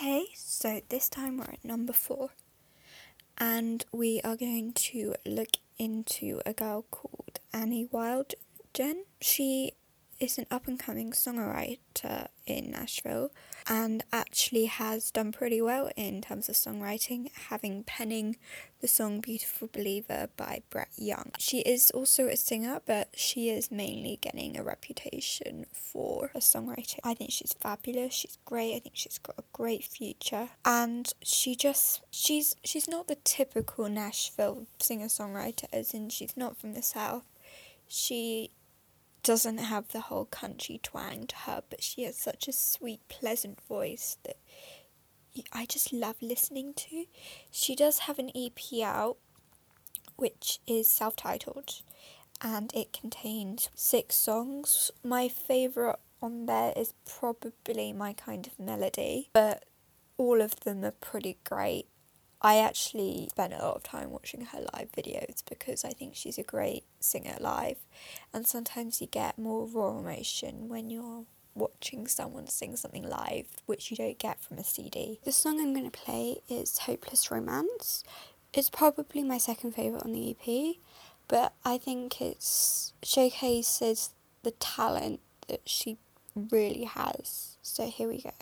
Okay, so this time we're at number four, and we are going to look into a girl called Annie Wildgen. She is an up and coming songwriter in Nashville and actually has done pretty well in terms of songwriting, having penning the song Beautiful Believer by Brett Young. She is also a singer, but she is mainly getting a reputation for her songwriting. I think she's fabulous, she's great, I think she's got a great future. And she just she's she's not the typical Nashville singer songwriter as in she's not from the south. She doesn't have the whole country twang to her, but she has such a sweet, pleasant voice that I just love listening to. She does have an EP out, which is self titled, and it contains six songs. My favourite on there is probably My Kind of Melody, but all of them are pretty great. I actually spent a lot of time watching her live videos because I think she's a great singer live, and sometimes you get more raw emotion when you're watching someone sing something live, which you don't get from a CD. The song I'm going to play is Hopeless Romance. It's probably my second favourite on the EP, but I think it showcases the talent that she really has. So here we go.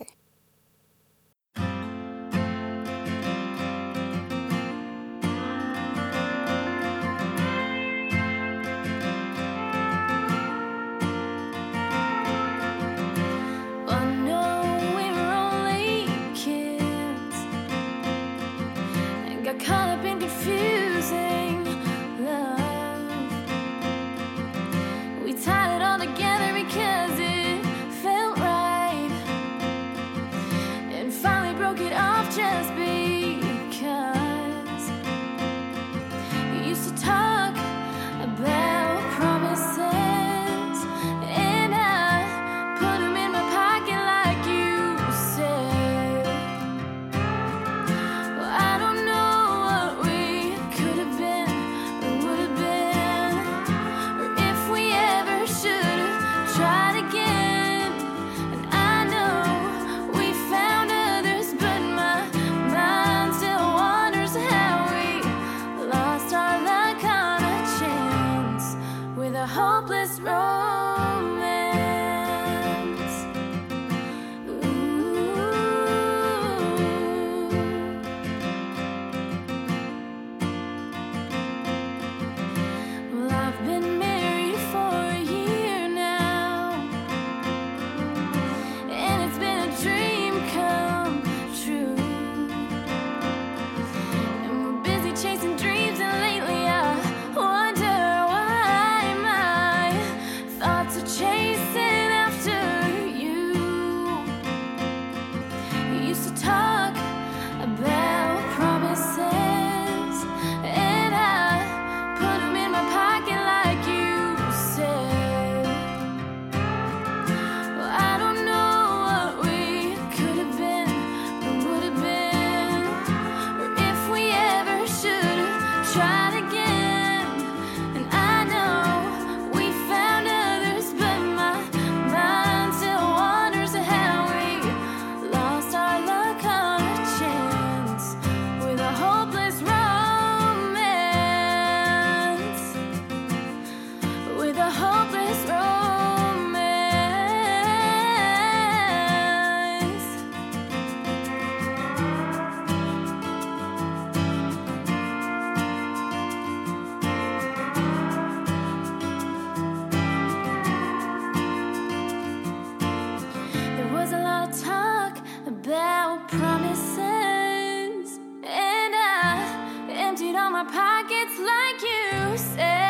my pockets like you said.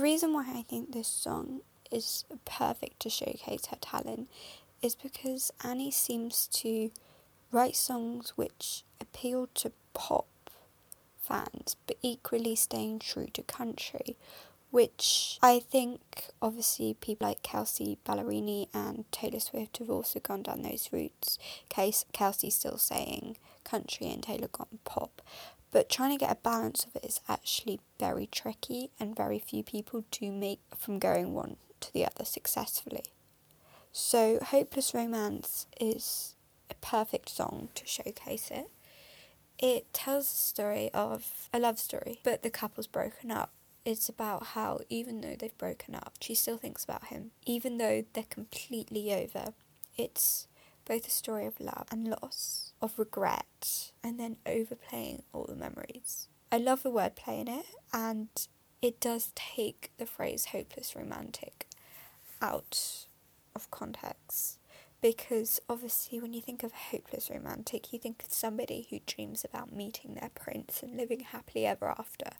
Reason why I think this song is perfect to showcase her talent is because Annie seems to write songs which appeal to pop fans but equally staying true to country, which I think obviously people like Kelsea Ballerini and Taylor Swift have also gone down those routes. Case Kelsea still saying country and Taylor gone pop. But trying to get a balance of it is actually very tricky, and very few people do make from going one to the other successfully. So, Hopeless Romance is a perfect song to showcase it. It tells the story of a love story, but the couple's broken up. It's about how, even though they've broken up, she still thinks about him, even though they're completely over. It's both a story of love and loss, of regret, and then overplaying all the memories. I love the wordplay in it, and it does take the phrase hopeless romantic out of context. Because obviously, when you think of hopeless romantic, you think of somebody who dreams about meeting their prince and living happily ever after.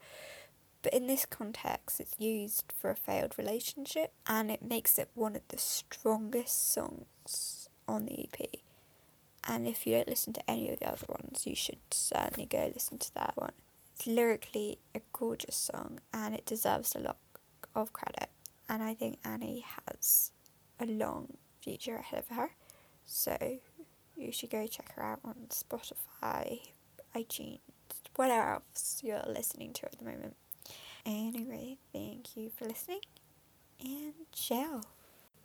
But in this context, it's used for a failed relationship and it makes it one of the strongest songs on the EP. And if you don't listen to any of the other ones, you should certainly go listen to that one. It's lyrically a gorgeous song and it deserves a lot of credit. And I think Annie has a long future ahead of her. So you should go check her out on Spotify, iTunes, whatever else you're listening to at the moment. Anyway, thank you for listening and ciao.